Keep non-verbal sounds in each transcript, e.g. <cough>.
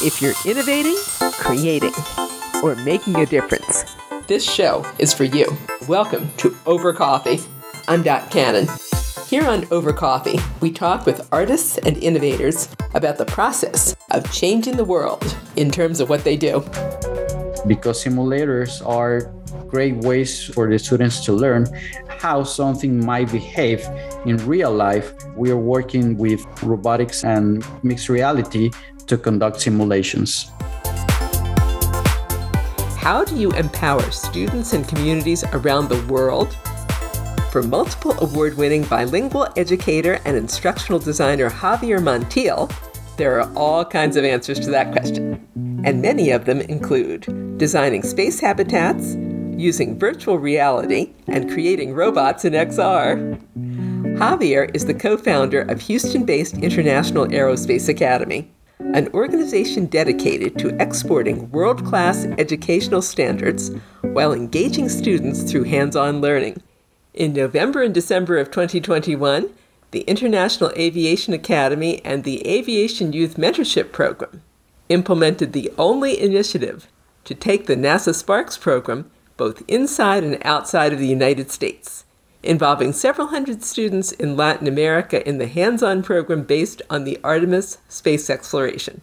If you're innovating, creating, or making a difference, this show is for you. Welcome to Over Coffee. I'm Dot Cannon. Here on Over Coffee, we talk with artists and innovators about the process of changing the world in terms of what they do. Because simulators are great ways for the students to learn how something might behave in real life. We are working with robotics and mixed reality to conduct simulations. How do you empower students and communities around the world for multiple award winning bilingual educator and instructional designer Javier Montiel, there are all kinds of answers to that question. And many of them include designing space habitats, using virtual reality, and creating robots in XR. Javier is the co founder of Houston based International Aerospace Academy, an organization dedicated to exporting world class educational standards while engaging students through hands on learning. In November and December of 2021, the International Aviation Academy and the Aviation Youth Mentorship Program implemented the only initiative to take the NASA SPARX program both inside and outside of the United States, involving several hundred students in Latin America in the hands on program based on the Artemis space exploration.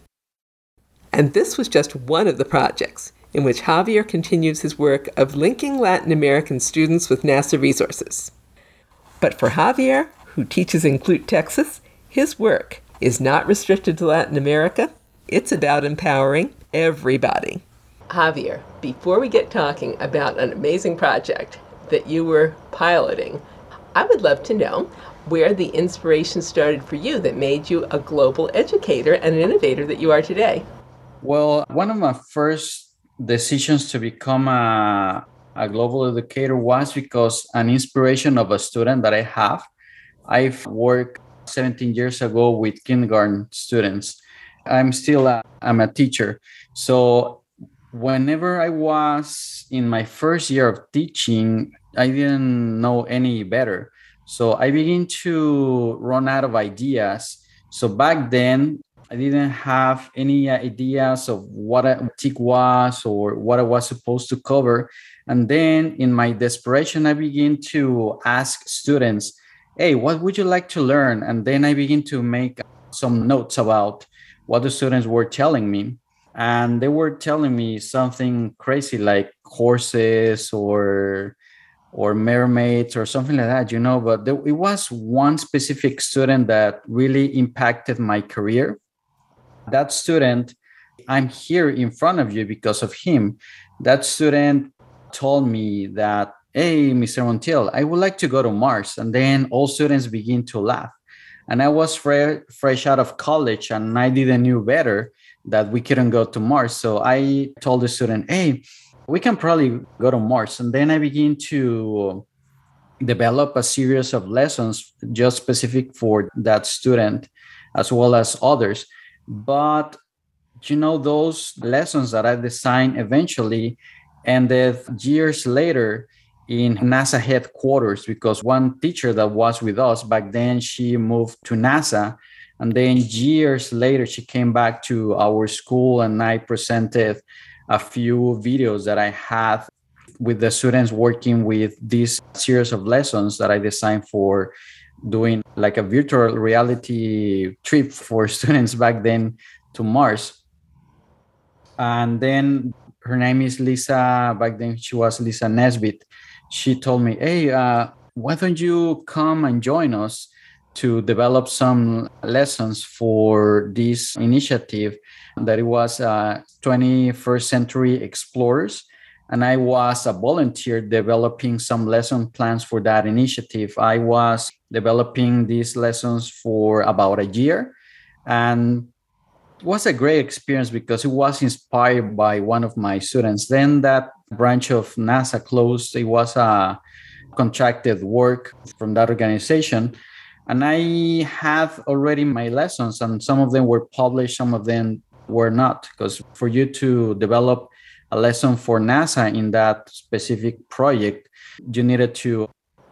And this was just one of the projects in which Javier continues his work of linking Latin American students with NASA resources. But for Javier, who teaches in Clute, Texas, his work is not restricted to Latin America. It's about empowering everybody. Javier, before we get talking about an amazing project that you were piloting, I would love to know where the inspiration started for you that made you a global educator and an innovator that you are today. Well, one of my first decisions to become a, a global educator was because an inspiration of a student that I have. I've worked 17 years ago with kindergarten students. I'm still a, I'm a teacher. So whenever I was in my first year of teaching, I didn't know any better. So I began to run out of ideas. So back then, I didn't have any ideas of what a TEKS was or what I was supposed to cover. And then in my desperation, I begin to ask students, hey, what would you like to learn? And then I begin to make some notes about what the students were telling me. And they were telling me something crazy like horses or or mermaids or something like that, you know. But there, it was one specific student that really impacted my career. That student i'm here in front of you because of him. That student told me that hey mr montiel i would like to go to mars. And then all students begin to laugh. And i was fre- fresh out of college and i didn't knew better that we couldn't go to mars. So i told the student hey we can probably go to mars. And then i begin to develop a series of lessons just specific for that student as well as others. But you know those lessons that i designed eventually ended years later in nasa headquarters because one teacher that was with us back then she moved to nasa and then years later she came back to our school and i presented a few videos that i had with the students working with this series of lessons that i designed for doing like a virtual reality trip for <laughs> students back then to Mars. And then her name is Lisa. Back then she was Lisa Nesbitt. She told me, "Hey, uh, why don't you come and join us to develop some lessons for this initiative that it was uh, 21st Century Explorers." and I was a volunteer developing some lesson plans for that initiative. I was developing these lessons for about a year and it was a great experience because it was inspired by one of my students. Then that branch of NASA closed. It was a contracted work from that organization. And I had already my lessons, and some of them were published, some of them were not. Because for you to develop a lesson for NASA in that specific project, you needed to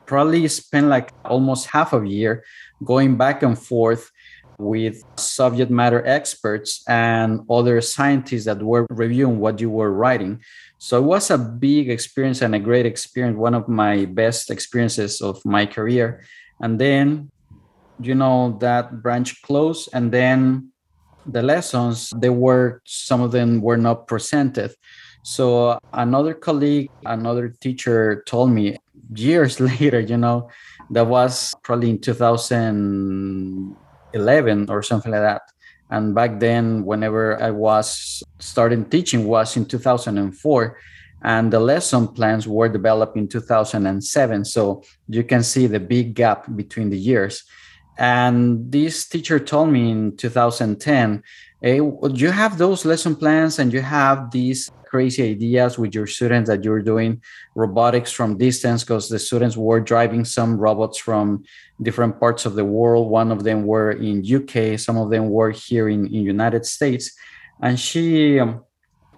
probably spend like almost half a year going back and forth with subject matter experts and other scientists that were reviewing what you were writing. So it was a big experience and a great experience, one of my best experiences of my career. And then, you know, that branch closed and then the lessons they were some of them were not presented. So another colleague another teacher told me years <laughs> later you know that was probably in 2011 or something like that. And back then whenever i was starting teaching was in 2004 and the lesson plans were developed in 2007 so you can see the big gap between the years and this teacher told me in 2010, hey, you have those lesson plans and you have these crazy ideas with your students that you're doing robotics from distance because the students were driving some robots from different parts of the world. One of them were in UK, some of them were here in, in United States. And she um,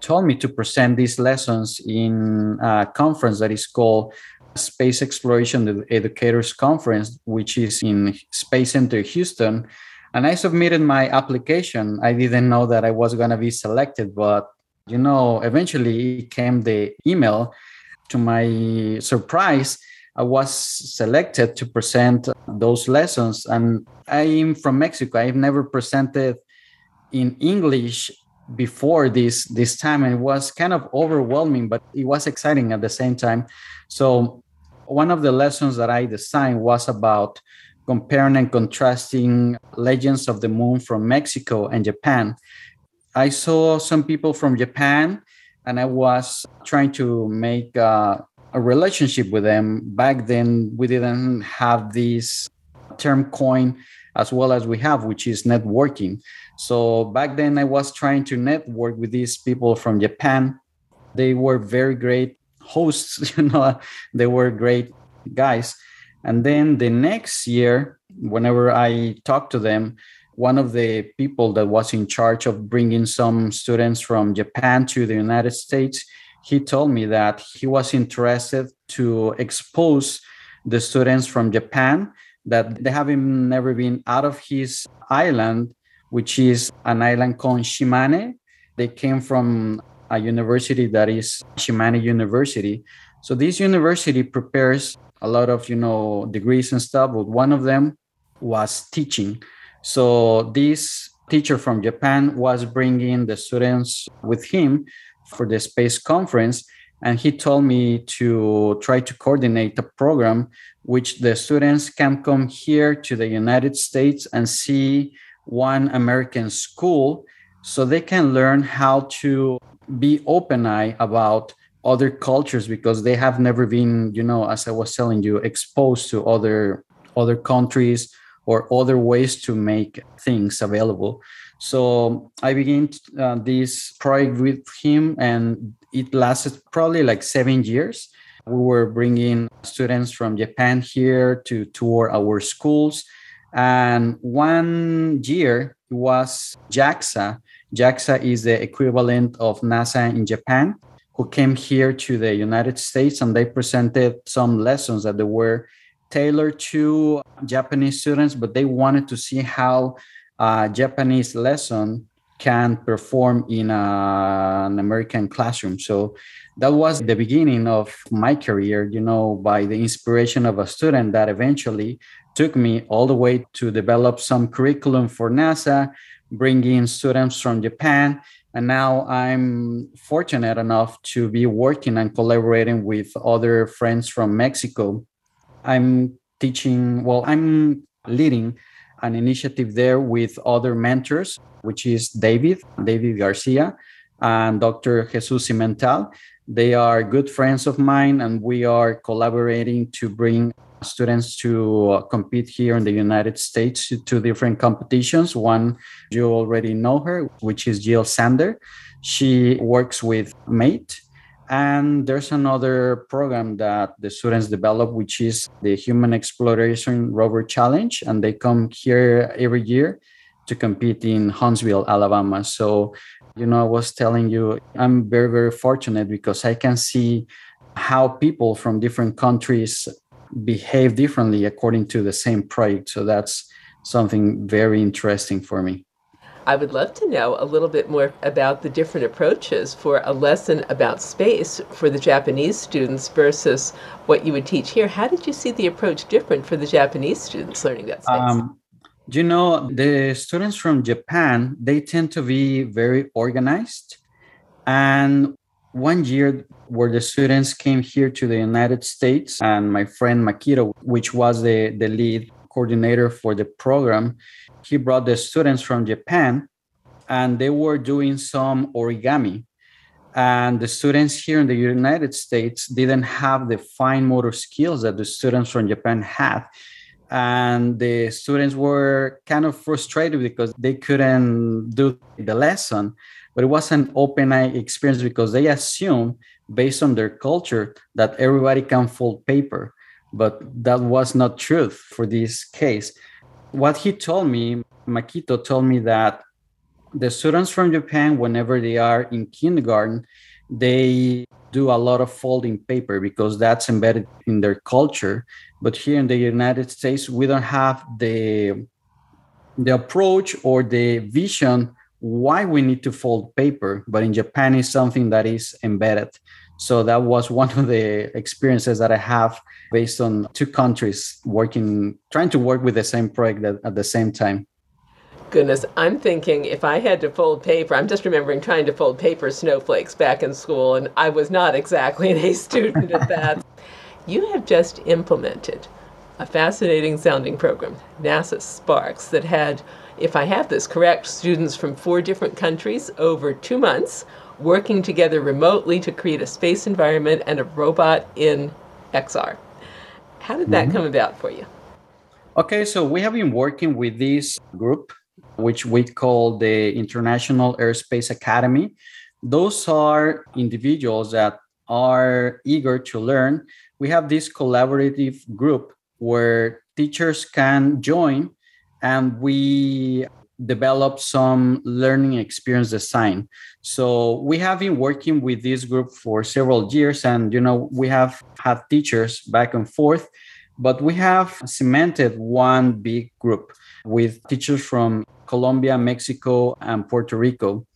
told me to present these lessons in a conference that is called Space Exploration Educators Conference, which is in Space Center Houston. And I submitted my application. I didn't know that I was going to be selected, but you know, eventually came the email. To my surprise, I was selected to present those lessons. And I'm from Mexico. I've never presented in English before this this time and it was kind of overwhelming but it was exciting at the same time so one of the lessons that I designed was about comparing and contrasting legends of the moon from Mexico and Japan. I saw some people from Japan and I was trying to make a relationship with them. Back then, we didn't have this term coin as well as we have, which is networking. So back then, I was trying to network with these people from Japan. They were very great hosts <laughs> you know they were great guys. And then the next year whenever i talked to them one of the people that was in charge of bringing some students from japan to the united states he told me that he was interested to expose the students from japan that they haven't never been out of his island which is an island called shimane. They came from a university that is Shimane University. So this university prepares a lot of you know degrees and stuff, but one of them was teaching. So this teacher from Japan was bringing the students with him for the space conference and he told me to try to coordinate a program which the students can come here to the United States and see one American school so they can learn how to be open eye about other cultures because they have never been you know as i was telling you exposed to other other countries or other ways to make things available. So i began uh, this project with him and it lasted probably like seven years. We were bringing students from japan here to tour our schools. And one year was JAXA JAXA is the equivalent of NASA in Japan, who came here to the United States and they presented some lessons that they were tailored to Japanese students, but they wanted to see how a Japanese lesson can perform in a, an American classroom. So that was the beginning of my career, you know, by the inspiration of a student that eventually took me all the way to develop some curriculum for NASA bringing students from Japan. And now I'm fortunate enough to be working and collaborating with other friends from Mexico. I'm teaching, well, I'm leading an initiative there with other mentors, which is David, David Garcia, and Dr. Jesus Cimental. They are good friends of mine, and we are collaborating to bring students to uh, compete here in the United States to different competitions. One, you already know her, which is Jill Zande. She works with MATE. And there's another program that the students develop, which is the Human Exploration Rover Challenge. And they come here every year to compete in Huntsville, Alabama. So, you know, I was telling you, I'm very, very fortunate because I can see how people from different countries behave differently according to the same project. So that's something very interesting for me. I would love to know a little bit more about the different approaches for a lesson about space for the Japanese students versus what you would teach here. How did you see the approach different for the Japanese students learning that space? Um, you know, the students from Japan, they tend to be very organized. And one year where the students came here to the United States, and my friend Makito, which was the, the lead coordinator for the program, he brought the students from Japan and they were doing some origami. And the students here in the United States didn't have the fine motor skills that the students from Japan had. And the students were kind of frustrated because they couldn't do the lesson. But it was an open eye experience because they assume, based on their culture, that everybody can fold paper. But that was not truth for this case what he told me, Makito told me that the students from Japan, whenever they are in kindergarten, they do a lot of folding paper because that's embedded in their culture. But here in the United States, we don't have the the approach or the vision why we need to fold paper. But in Japan, is something that is embedded. So that was one of the experiences that I have based on two countries working, trying to work with the same project at, at the same time. Goodness, I'm thinking if I had to fold paper, I'm just remembering trying to fold paper snowflakes back in school, and I was not exactly an <laughs> A student at that. you have just implemented a fascinating sounding program, NASA SPARX, that had, if I have this correct, students from four different countries over two months working together remotely to create a space environment and a robot in XR. How did that mm-hmm. come about for you? Okay, so we have been working with this group, which we call the International Aerospace Academy. Those are individuals that are eager to learn. We have this collaborative group where teachers can join and we develop some learning experience design. So we have been working with this group for several years, and you know we have had teachers back and forth, but we have cemented one big group with teachers from Colombia, Mexico, and Puerto Rico.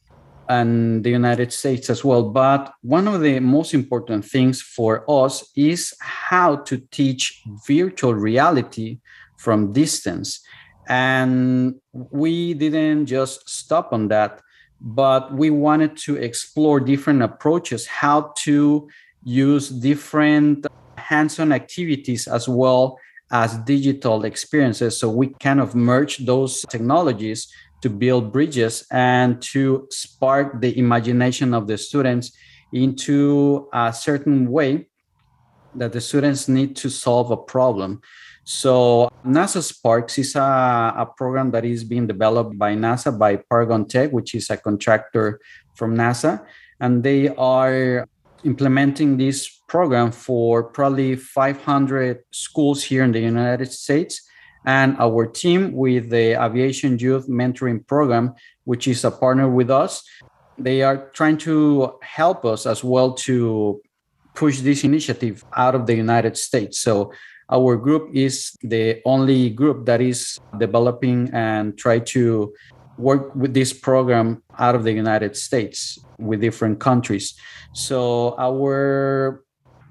And the United States as well. But one of the most important things for us is how to teach virtual reality from distance and we didn't just stop on that, but we wanted to explore different approaches, how to use different hands on activities as well as digital experiences. So we kind of merge those technologies to build bridges and to spark the imagination of the students into a certain way that the students need to solve a problem. So NASA SPARX is a, a program that is being developed by NASA by Paragon TEC, which is a contractor from NASA, and they are implementing this program for probably 500 schools here in the United States. And our team with the Aviation Youth Mentoring Program, which is a partner with us, they are trying to help us as well to push this initiative out of the United States. So our group is the only group that is developing and try to work with this program out of the United States with different countries. So our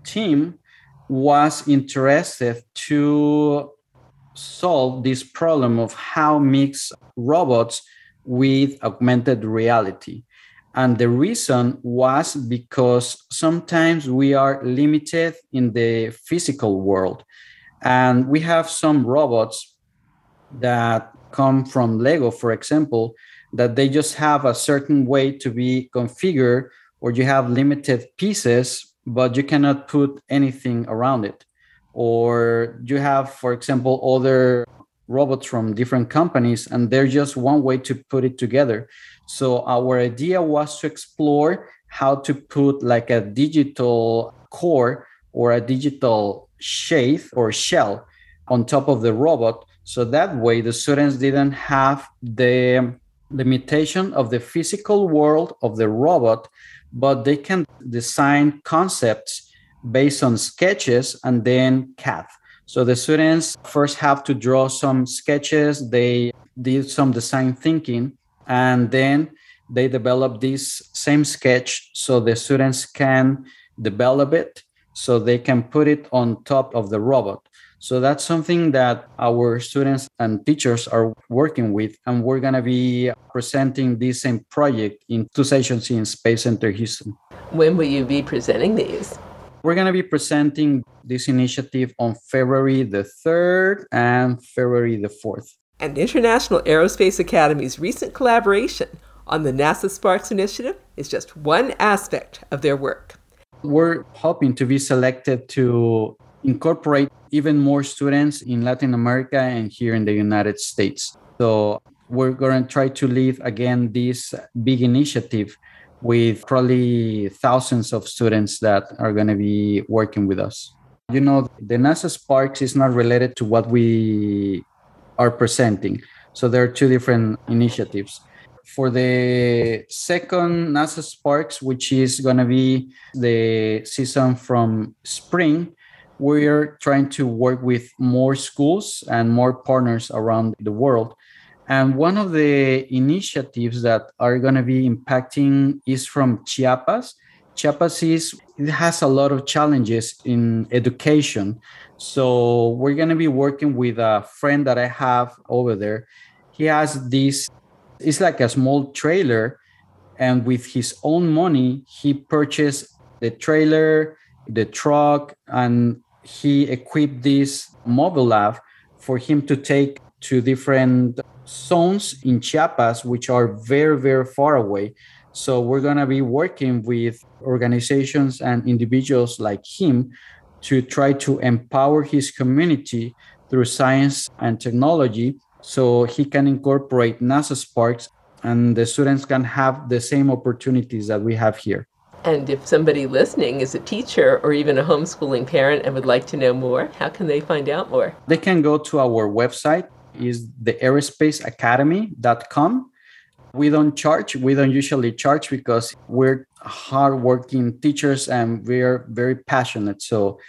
team was interested to solve this problem of how mix robots with augmented reality. And the reason was because sometimes we are limited in the physical world. And we have some robots that come from Lego, for example, that they just have a certain way to be configured, or you have limited pieces, but you cannot put anything around it. Or you have, for example, other robots from different companies, and they're just one way to put it together. So our idea was to explore how to put like a digital core or a digital sheath or shell on top of the robot. So that way, the students didn't have the limitation of the physical world of the robot, but they can design concepts based on sketches and then CAD. So the students first have to draw some sketches, they did some design thinking, and then they develop this same sketch so the students can develop it so they can put it on top of the robot. So that's something that our students and teachers are working with. And we're going to be presenting this same project in two sessions in Space Center Houston. When will you be presenting these? We're going to be presenting this initiative on February the 3rd and February the 4th. And International Aerospace Academy's recent collaboration on the NASA SPARX initiative is just one aspect of their work. We're hoping to be selected to incorporate even more students in Latin America and here in the United States. So we're going to try to lead again this big initiative with probably thousands of students that are going to be working with us. You know, the NASA SPARX is not related to what we are presenting. So there are two different initiatives for the second NASA SPARX, which is going to be the season from spring, we're trying to work with more schools and more partners around the world. And one of the initiatives that are going to be impacting is from Chiapas. Chiapas is it has a lot of challenges in education. So we're going to be working with a friend that I have over there. He has this it's like a small trailer and with his own money he purchased the trailer the truck and he equipped this mobile lab for him to take to different zones in chiapas which are very very far away so we're going to be working with organizations and individuals like him to try to empower his community through science and technology so he can incorporate NASA SPARX and the students can have the same opportunities that we have here. And if somebody listening is a teacher or even a homeschooling parent and would like to know more, how can they find out more? They can go to our website is the aerospaceacademy.com. We don't charge, we don't usually charge because we're hardworking teachers and we're very passionate. So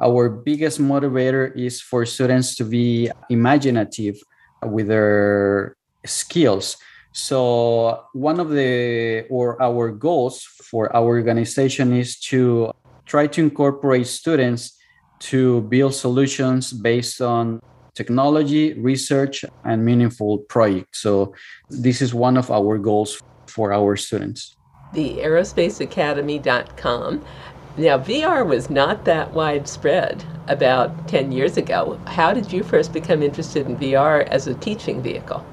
our biggest motivator is for students to be imaginative with their skills. So one of the or our goals for our organization is to try to incorporate students to build solutions based on technology, research, and meaningful projects. So this is one of our goals for our students. The aerospaceacademy.com now, VR was not that widespread about 10 years ago. How did you first become interested in VR as a teaching vehicle?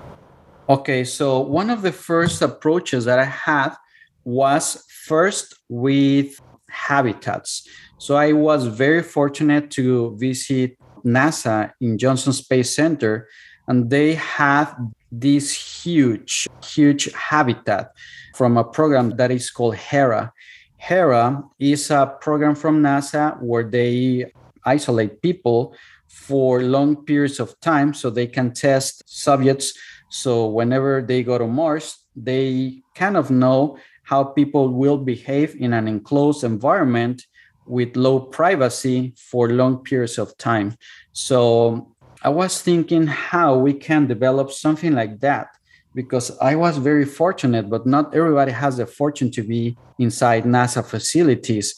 Okay, so one of the first approaches that I had was first with habitats. So I was very fortunate to visit NASA in Johnson Space Center, and they had this huge, huge habitat from a program that is called HERA. HERA is a program from NASA where they isolate people for long periods of time so they can test subjects. So whenever they go to Mars, they kind of know how people will behave in an enclosed environment with low privacy for long periods of time. So I was thinking how we can develop something like that because I was very fortunate, but not everybody has the fortune to be inside NASA facilities,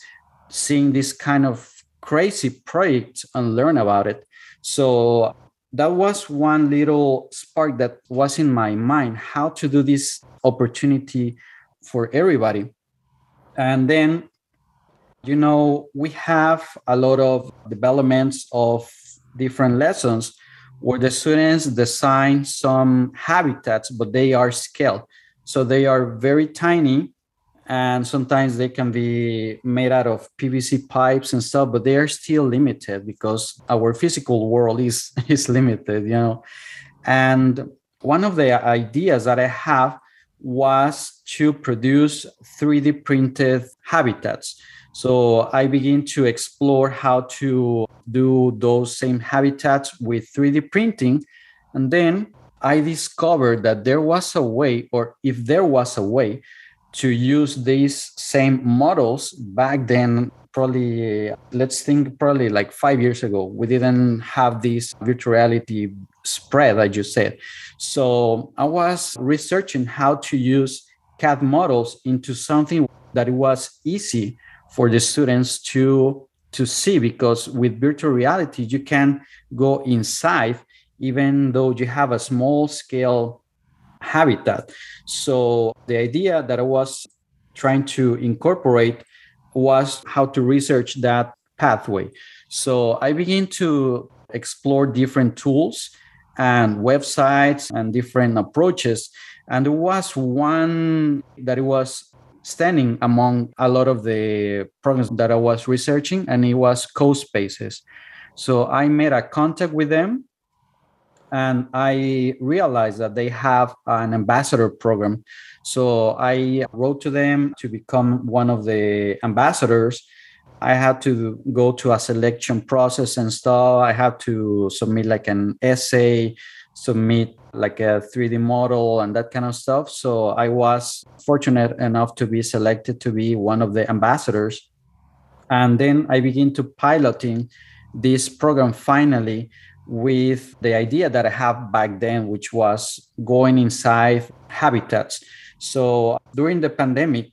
seeing this kind of crazy project and learn about it. So that was one little spark that was in my mind how to do this opportunity for everybody. And then, you know, we have a lot of developments of different lessons where the students design some habitats, but they are scaled. So they are very tiny and sometimes they can be made out of PVC pipes and stuff, but they are still limited because our physical world is, <laughs> is limited, you know. And one of the ideas that I have was to produce 3D printed habitats. So I begin to explore how to do those same habitats with 3D printing. And then I discovered that there was a way, or if there was a way, to use these same models back then probably let's think probably like five years ago we didn't have this virtual reality spread as you said so i was researching how to use cad models into something that was easy for the students to to see because with virtual reality you can go inside even though you have a small scale habitat so the idea that i was trying to incorporate was how to research that pathway. So I begin to explore different tools and websites and different approaches. And there was one that it was standing among a lot of the programs that I was researching, and it was CoSpaces. So I made a contact with them and I realized that they have an ambassador program. So I wrote to them to become one of the ambassadors. I had to go to a selection process and stuff. I had to submit like an essay, submit like a 3D model and that kind of stuff. So I was fortunate enough to be selected to be one of the ambassadors. And then I begin to piloting this program finally with the idea that I have back then, which was going inside habitats. So during the pandemic,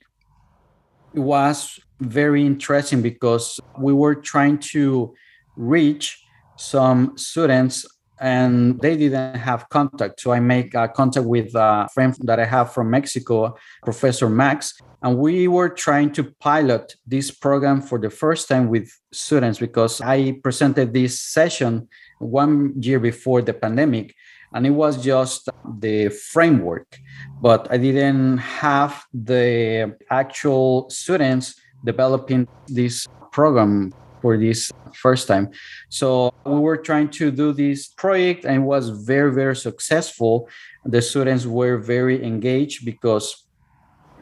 it was very interesting because we were trying to reach some students and they didn't have contact. So I make a contact with a friend that I have from Mexico, Professor Max, and we were trying to pilot this program for the first time with students because I presented this session one year before the pandemic and it was just the framework but i didn't have the actual students developing this program for this first time. So we were trying to do this project and was very very successful. The students were very engaged because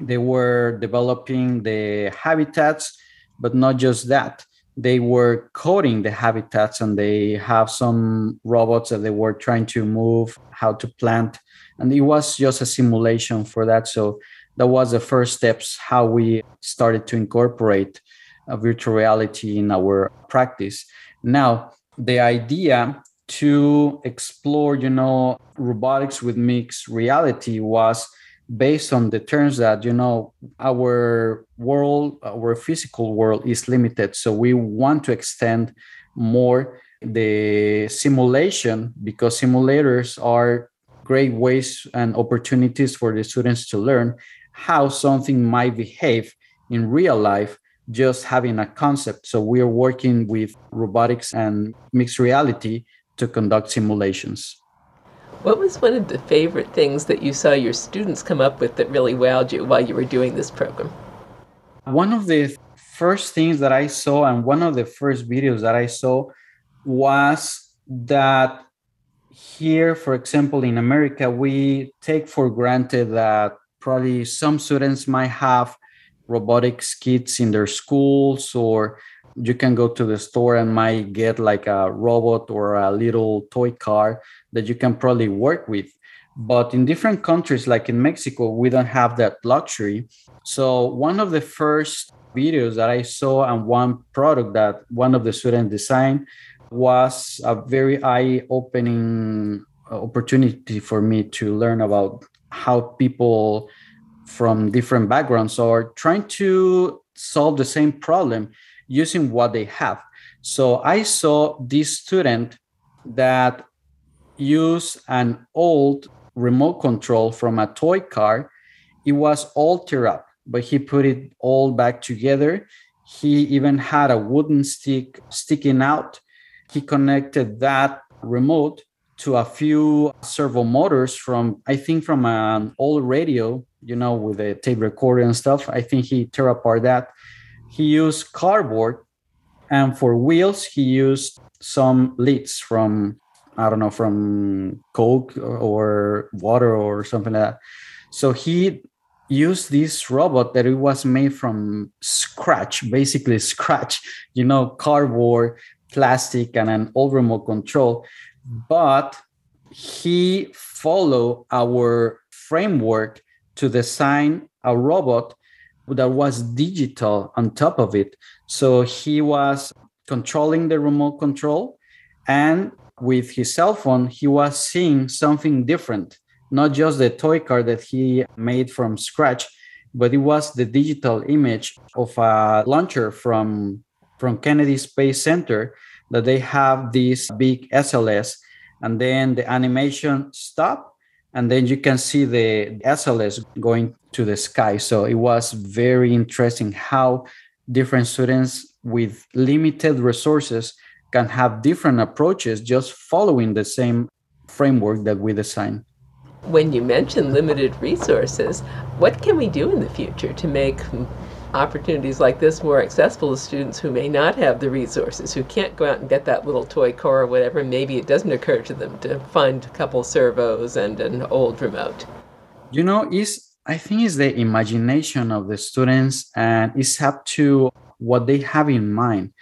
they were developing the habitats but not just that. They were coding the habitats and they have some robots that they were trying to move how to plant. And it was just a simulation for that. So that was the first steps how we started to incorporate virtual reality in our practice. Now the idea to explore you know robotics with mixed reality was based on the terms that you know our world our physical world is limited. So we want to extend more the simulation because simulators are great ways and opportunities for the students to learn how something might behave in real life just having a concept so we are working with robotics and mixed reality to conduct simulations what was one of the favorite things that you saw your students come up with that really wowed you while you were doing this program? One of the first things that I saw, and one of the first videos that I saw, was that here, for example, in America, we take for granted that probably some students might have robotics kits in their schools or you can go to the store and might get like a robot or a little toy car that you can probably work with. But in different countries like in mexico we don't have that luxury. So one of the first videos that i saw and one product that one of the students designed was a very eye-opening opportunity for me to learn about how people from different backgrounds are trying to solve the same problem using what they have so i saw this student that used an old remote control from a toy car. It was all tear up, but he put it all back together. He even had a wooden stick sticking out. He connected that remote to a few servo motors from, I think, from an old radio, you know, with a tape recorder and stuff. I think he tore apart that. He used cardboard, and for wheels, he used some leads from I don't know, from Coke or water or something like that. So he used this robot that it was made from scratch, basically scratch, you know, cardboard, plastic, and an old remote control. But he followed our framework to design a robot that was digital on top of it. So he was controlling the remote control and with his cell phone, he was seeing something different, not just the toy car that he made from scratch, but it was the digital image of a launcher from, from Kennedy Space Center that they have this big SLS, and then the animation stop, and then you can see the SLS going to the sky. So it was very interesting how different students with limited resources can have different approaches just following the same framework that we design. When you mention limited resources, what can we do in the future to make opportunities like this more accessible to students who may not have the resources, who can't go out and get that little toy car or whatever? Maybe it doesn't occur to them to find a couple servos and an old remote. You know, is I think it's the imagination of the students and it's up to what they have in mind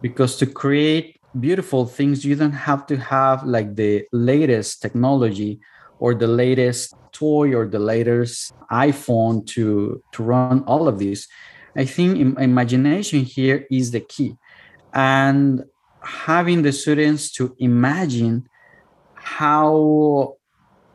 because to create beautiful things you don't have to have like the latest technology or the latest toy or the latest iphone to to run all of this i think imagination here is the key and having the students to imagine how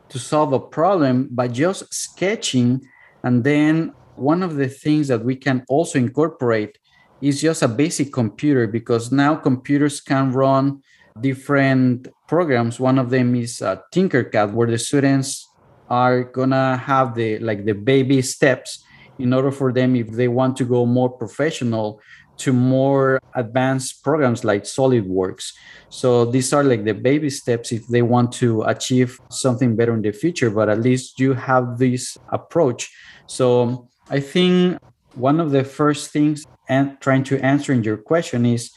to solve a problem by just sketching and then one of the things that we can also incorporate is just a basic computer because now computers can run different programs. One of them is uh, Tinkercad, where the students are gonna have the like the baby steps in order for them if they want to go more professional to more advanced programs like SolidWorks. So these are like the baby steps if they want to achieve something better in the future, but at least you have this approach. So I think one of the first things and trying to answer in your question is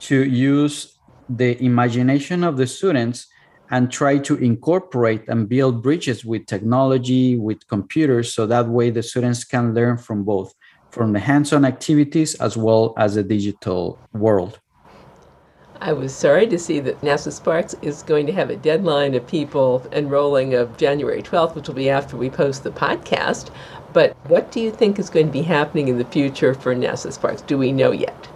to use the imagination of the students and try to incorporate and build bridges with technology with computers so that way the students can learn from both from the hands-on activities as well as the digital world I was sorry to see that NASA SPARX is going to have a deadline of people enrolling of January 12th, which will be after we post the podcast. But what do you think is going to be happening in the future for NASA SPARX? Do we know yet?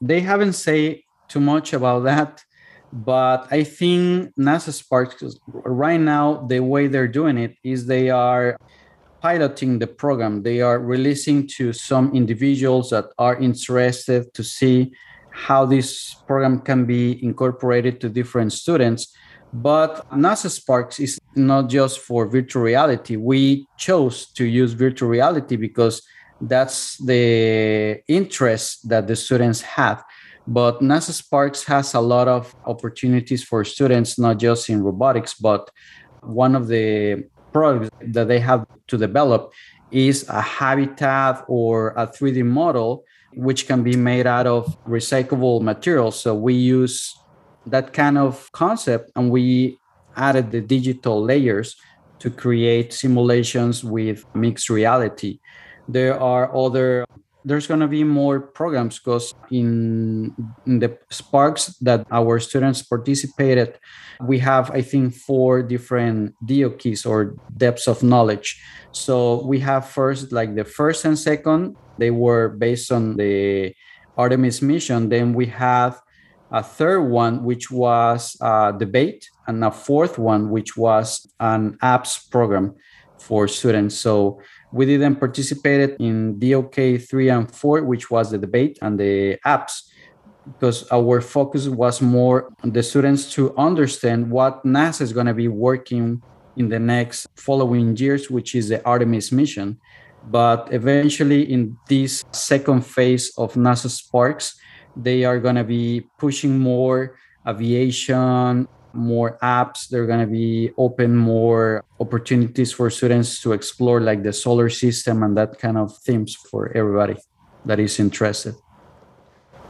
They haven't said too much about that, but I think NASA SPARX right now the way they're doing it is they are piloting the program. They are releasing to some individuals that are interested to see how this program can be incorporated to different students. But NASA SPARX is not just for virtual reality. We chose to use virtual reality because that's the interest that the students have. But NASA SPARX has a lot of opportunities for students, not just in robotics, but one of the products that they have to develop is a habitat or a 3D model which can be made out of recyclable materials. So we use that kind of concept and we added the digital layers to create simulations with mixed reality. There are other there's going to be more programs because in, in, the sparks that our students participated we have i think four different DOKs or depths of knowledge. So we have first like the first and second they were based on the artemis mission. Then we have a third one which was a debate and a fourth one which was an apps program for students. So we didn't participate in DOK 3 and 4, which was the debate and the apps, because our focus was more on the students to understand what NASA is going to be working in the next following years, which is the Artemis mission. But eventually, in this second phase of NASA SPARX, they are going to be pushing more aviation, more apps. They're going to be open more opportunities for students to explore like the solar system and that kind of themes for everybody that is interested.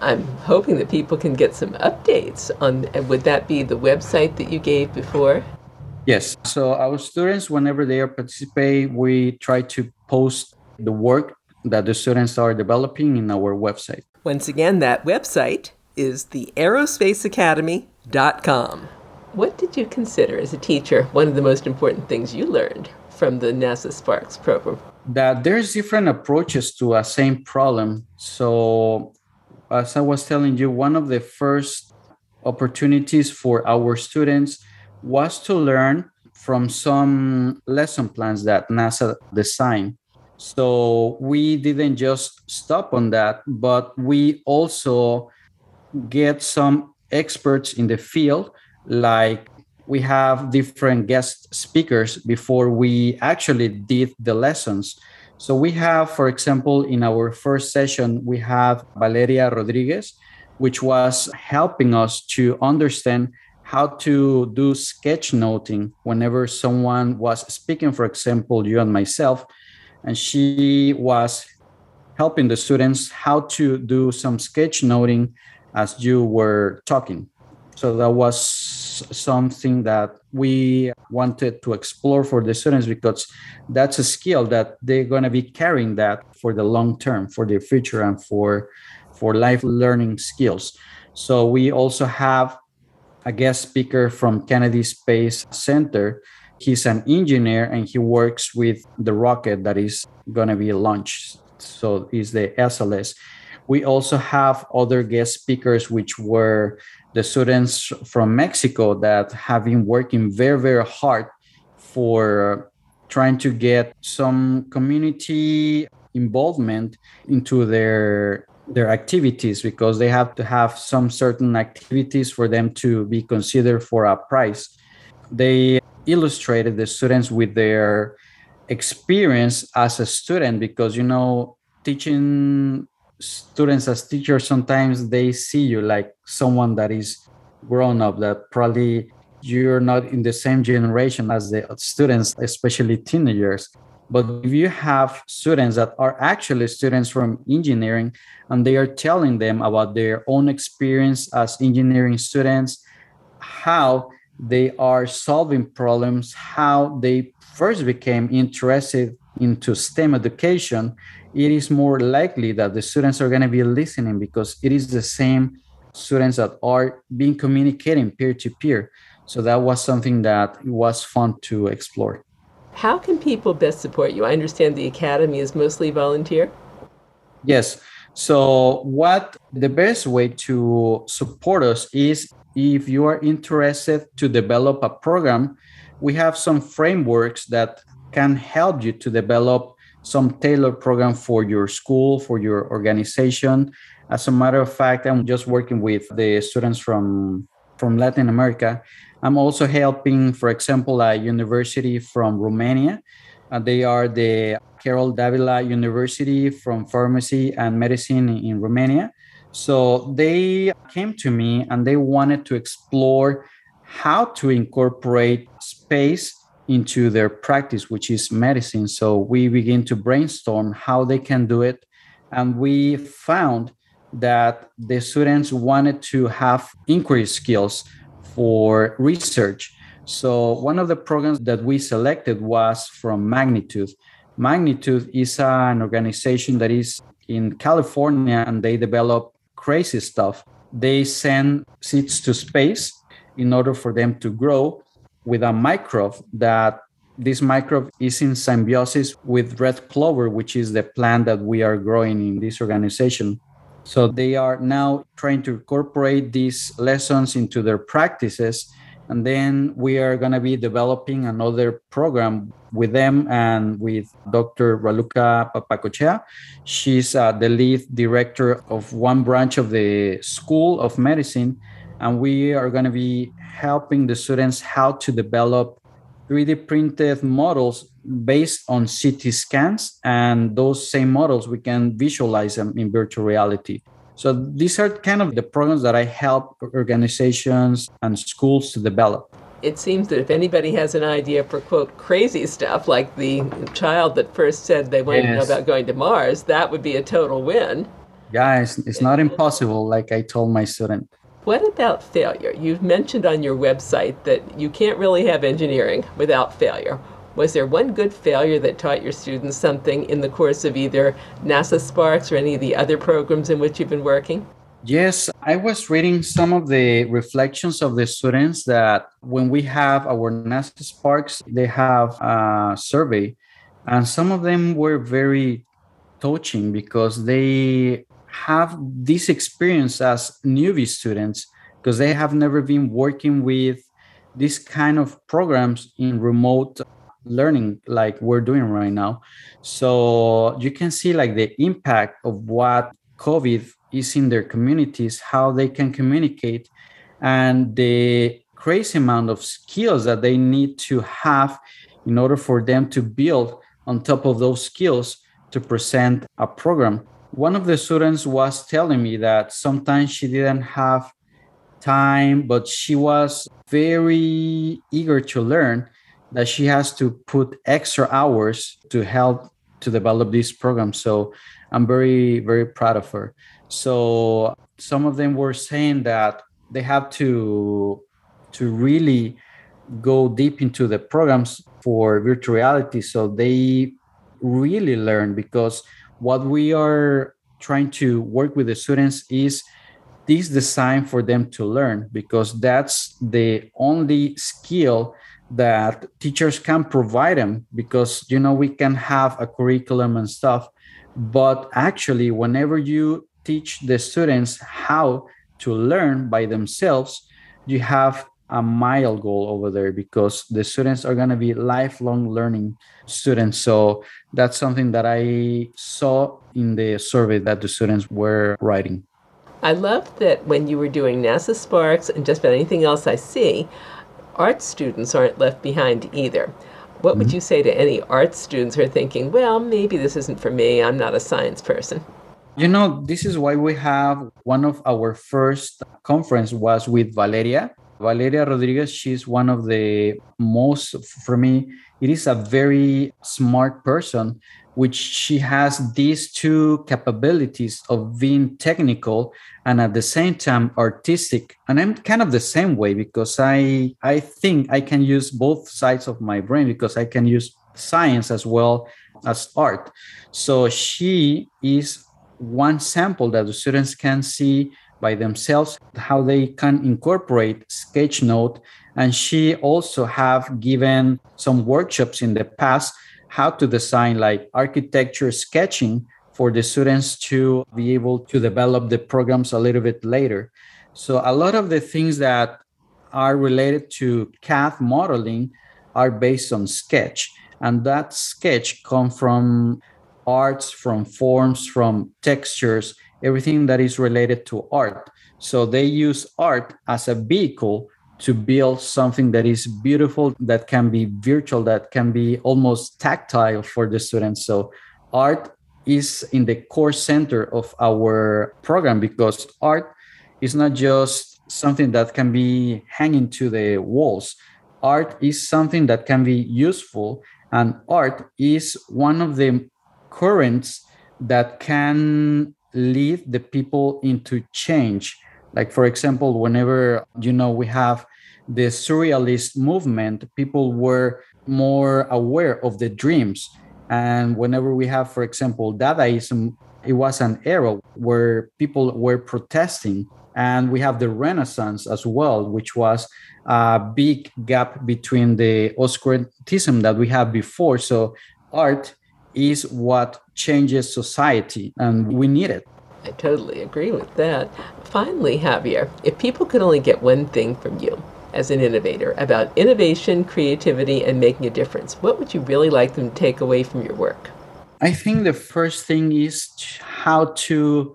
I'm hoping that people can get some updates on would that be the website that you gave before? Yes. So our students whenever they are participate we try to post the work that the students are developing in our website. Once again that website is the aerospaceacademy.com what did you consider as a teacher one of the most important things you learned from the NASA SPARX program? That there's different approaches to a same problem. So, as I was telling you, one of the first opportunities for our students was to learn from some lesson plans that NASA designed. So we didn't just stop on that, but we also get some experts in the field, like we have different guest speakers before we actually did the lessons. So we have, for example, in our first session, we have Valeria Rodriguez, which was helping us to understand how to do sketchnoting whenever someone was speaking, for example, you and myself, and she was helping the students how to do some sketchnoting as you were talking. So that was something that we wanted to explore for the students because that's a skill that they're going to be carrying that for the long term, for the future, and for for life learning skills. So we also have a guest speaker from Kennedy Space Center. He's an engineer and he works with the rocket that is going to be launched. So is the SLS. We also have other guest speakers, which were the students from Mexico that have been working very, very hard for trying to get some community involvement into their their activities because they have to have some certain activities for them to be considered for a prize. They illustrated the students with their experience as a student because you know teaching students as teachers sometimes they see you like someone that is grown up that probably you're not in the same generation as the students especially teenagers. But if you have students that are actually students from engineering and they are telling them about their own experience as engineering students, how they are solving problems, how they first became interested into STEM education, it is more likely that the students are going to be listening because it is the same students that are being communicating peer to peer. So that was something that was fun to explore. How can people best support you? I understand the Academy is mostly volunteer. Yes. So, what the best way to support us is if you are interested to develop a program, we have some frameworks that can help you to develop some tailored program for your school, for your organization. As a matter of fact, I'm just working with the students from from Latin America I'm also helping, for example, a university from Romania. Uh, they are the Carol Davila University from Pharmacy and Medicine in Romania. So they came to me and they wanted to explore how to incorporate space into their practice, which is medicine. So we begin to brainstorm how they can do it. And we found that the students wanted to have inquiry skills for research. So, one of the programs that we selected was from Magnitude. Magnitude is an organization that is in California and they develop crazy stuff. They send seeds to space in order for them to grow with a microbe that this microbe is in symbiosis with red clover, which is the plant that we are growing in this organization. So they are now trying to incorporate these lessons into their practices. And then we are going to be developing another program with them and with Dr. Raluca Papacocea. She's uh, the lead director of one branch of the School of Medicine. And we are going to be helping the students how to develop 3D printed models based on CT scans, and those same models we can visualize them in virtual reality. So these are kind of the programs that I help organizations and schools to develop. It seems that if anybody has an idea for quote crazy stuff like the child that first said they wanted yes. to know about going to Mars, that would be a total win. Guys, it's not impossible, like I told my student. What about failure? You've mentioned on your website that you can't really have engineering without failure. Was there one good failure that taught your students something in the course of either NASA SPARX or any of the other programs in which you've been working? Yes, I was reading some of the reflections of the students that when we have our NASA SPARX, they have a survey, and some of them were very touching because they have this experience as newbie students because they have never been working with this kind of programs in remote learning like we're doing right now so you can see like the impact of what covid is in their communities, how they can communicate, and the crazy amount of skills that they need to have in order for them to build on top of those skills to present a program. One of the students was telling me that sometimes she didn't have time, but she was very eager to learn that she has to put extra hours to help to develop this program. So I'm very, very proud of her. So some of them were saying that they have to to really go deep into the programs for virtual reality so they really learn because what we are trying to work with the students is this design for them to learn because that's the only skill that teachers can provide them because you know we can have a curriculum and stuff but actually whenever you teach the students how to learn by themselves, you have a mile goal over there because the students are going to be lifelong learning students. So that's something that I saw in the survey that the students were writing. I love that when you were doing NASA SPARX and just about anything else I see, art students aren't left behind either. What would mm-hmm. you say to any art students who are thinking, well, maybe this isn't for me, I'm not a science person? You know, this is why we have one of our first conference was with Valeria. Valeria Rodriguez, she's one of the most, for me, it is a very smart person, which she has these two capabilities of being technical and at the same time artistic. And I'm kind of the same way because I I think I can use both sides of my brain because I can use science as well as art. So she is one sample that the students can see by themselves how they can incorporate sketchnote and she also have given some workshops in the past how to design like architecture sketching for the students to be able to develop the programs a little bit later. So a lot of the things that are related to cad modeling are based on sketch. And that sketch come from arts, from forms, from textures, everything that is related to art. So they use art as a vehicle to build something that is beautiful, that can be virtual, that can be almost tactile for the students. So art is in the core center of our program because art is not just something that can be hanging to the walls. Art is something that can be useful, and art is one of the currents that can lead the people into change. Like for example whenever you know we have the surrealist movement people were more aware of the dreams. And whenever we have for example dadaism it was an era where people were protesting. And we have the renaissance as well which was a big gap between the oscurantism that we have before. So art is what changes society, and we need it. I totally agree with that. Finally, Javier, if people could only get one thing from you as an innovator about innovation, creativity, and making a difference, what would you really like them to take away from your work? I think the first thing is how to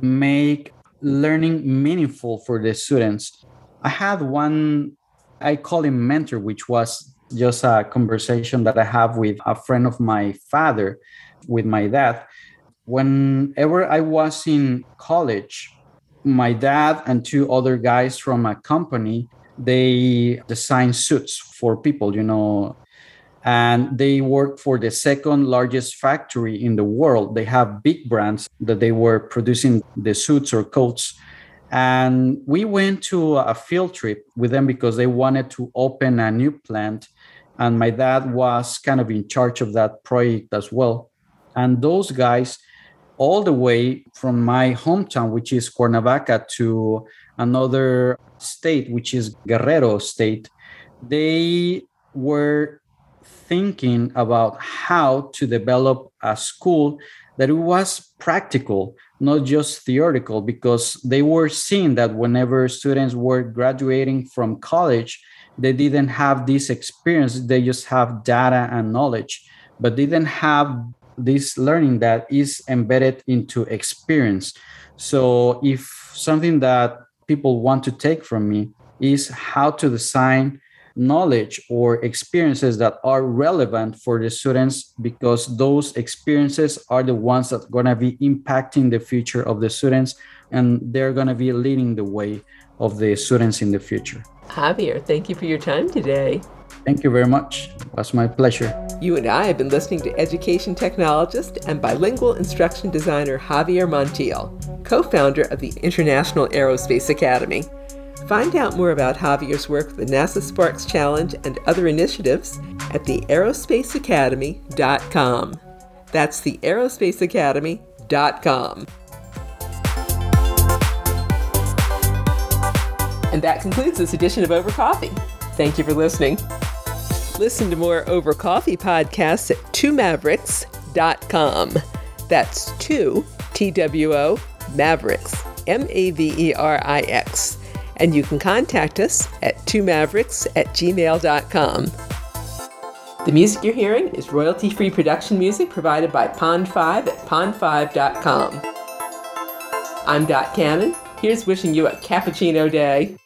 make learning meaningful for the students. I had one, I call him mentor, which was just a conversation that I have with a friend of my father, with my dad. Whenever I was in college, my dad and two other guys from a company, they design suits for people, you know, and they work for the second largest factory in the world. They have big brands that they were producing the suits or coats. And we went to a field trip with them because they wanted to open a new plant and my dad was kind of in charge of that project as well. And those guys all the way from my hometown, which is Cuernavaca, to another state, which is Guerrero State, they were thinking about how to develop a school that it was practical, not just theoretical, because they were seeing that whenever students were graduating from college, they didn't have this experience, they just have data and knowledge, but didn't have this learning that is embedded into experience. So, if something that people want to take from me is how to design knowledge or experiences that are relevant for the students because those experiences are the ones that are going to be impacting the future of the students and they're going to be leading the way of the students in the future. Javier, thank you for your time today. Thank you very much. It was my pleasure. You and I have been listening to education technologist and bilingual instruction designer Javier Montiel, co founder of the International Aerospace Academy. Find out more about Javier's work with the NASA SPARX Challenge and other initiatives at the aerospaceacademy.com. That's the And that concludes this edition of Over Coffee. Thank you for listening. Listen to more Over Coffee podcasts at twomavericks.com. That's two, T W O, Mavericks, M A V E R I X. And you can contact us at twomavericks at gmail.com. The music you're hearing is royalty free production music provided by Pond5 at pond5.com. I'm Dot Cannon. Here's wishing you a cappuccino day.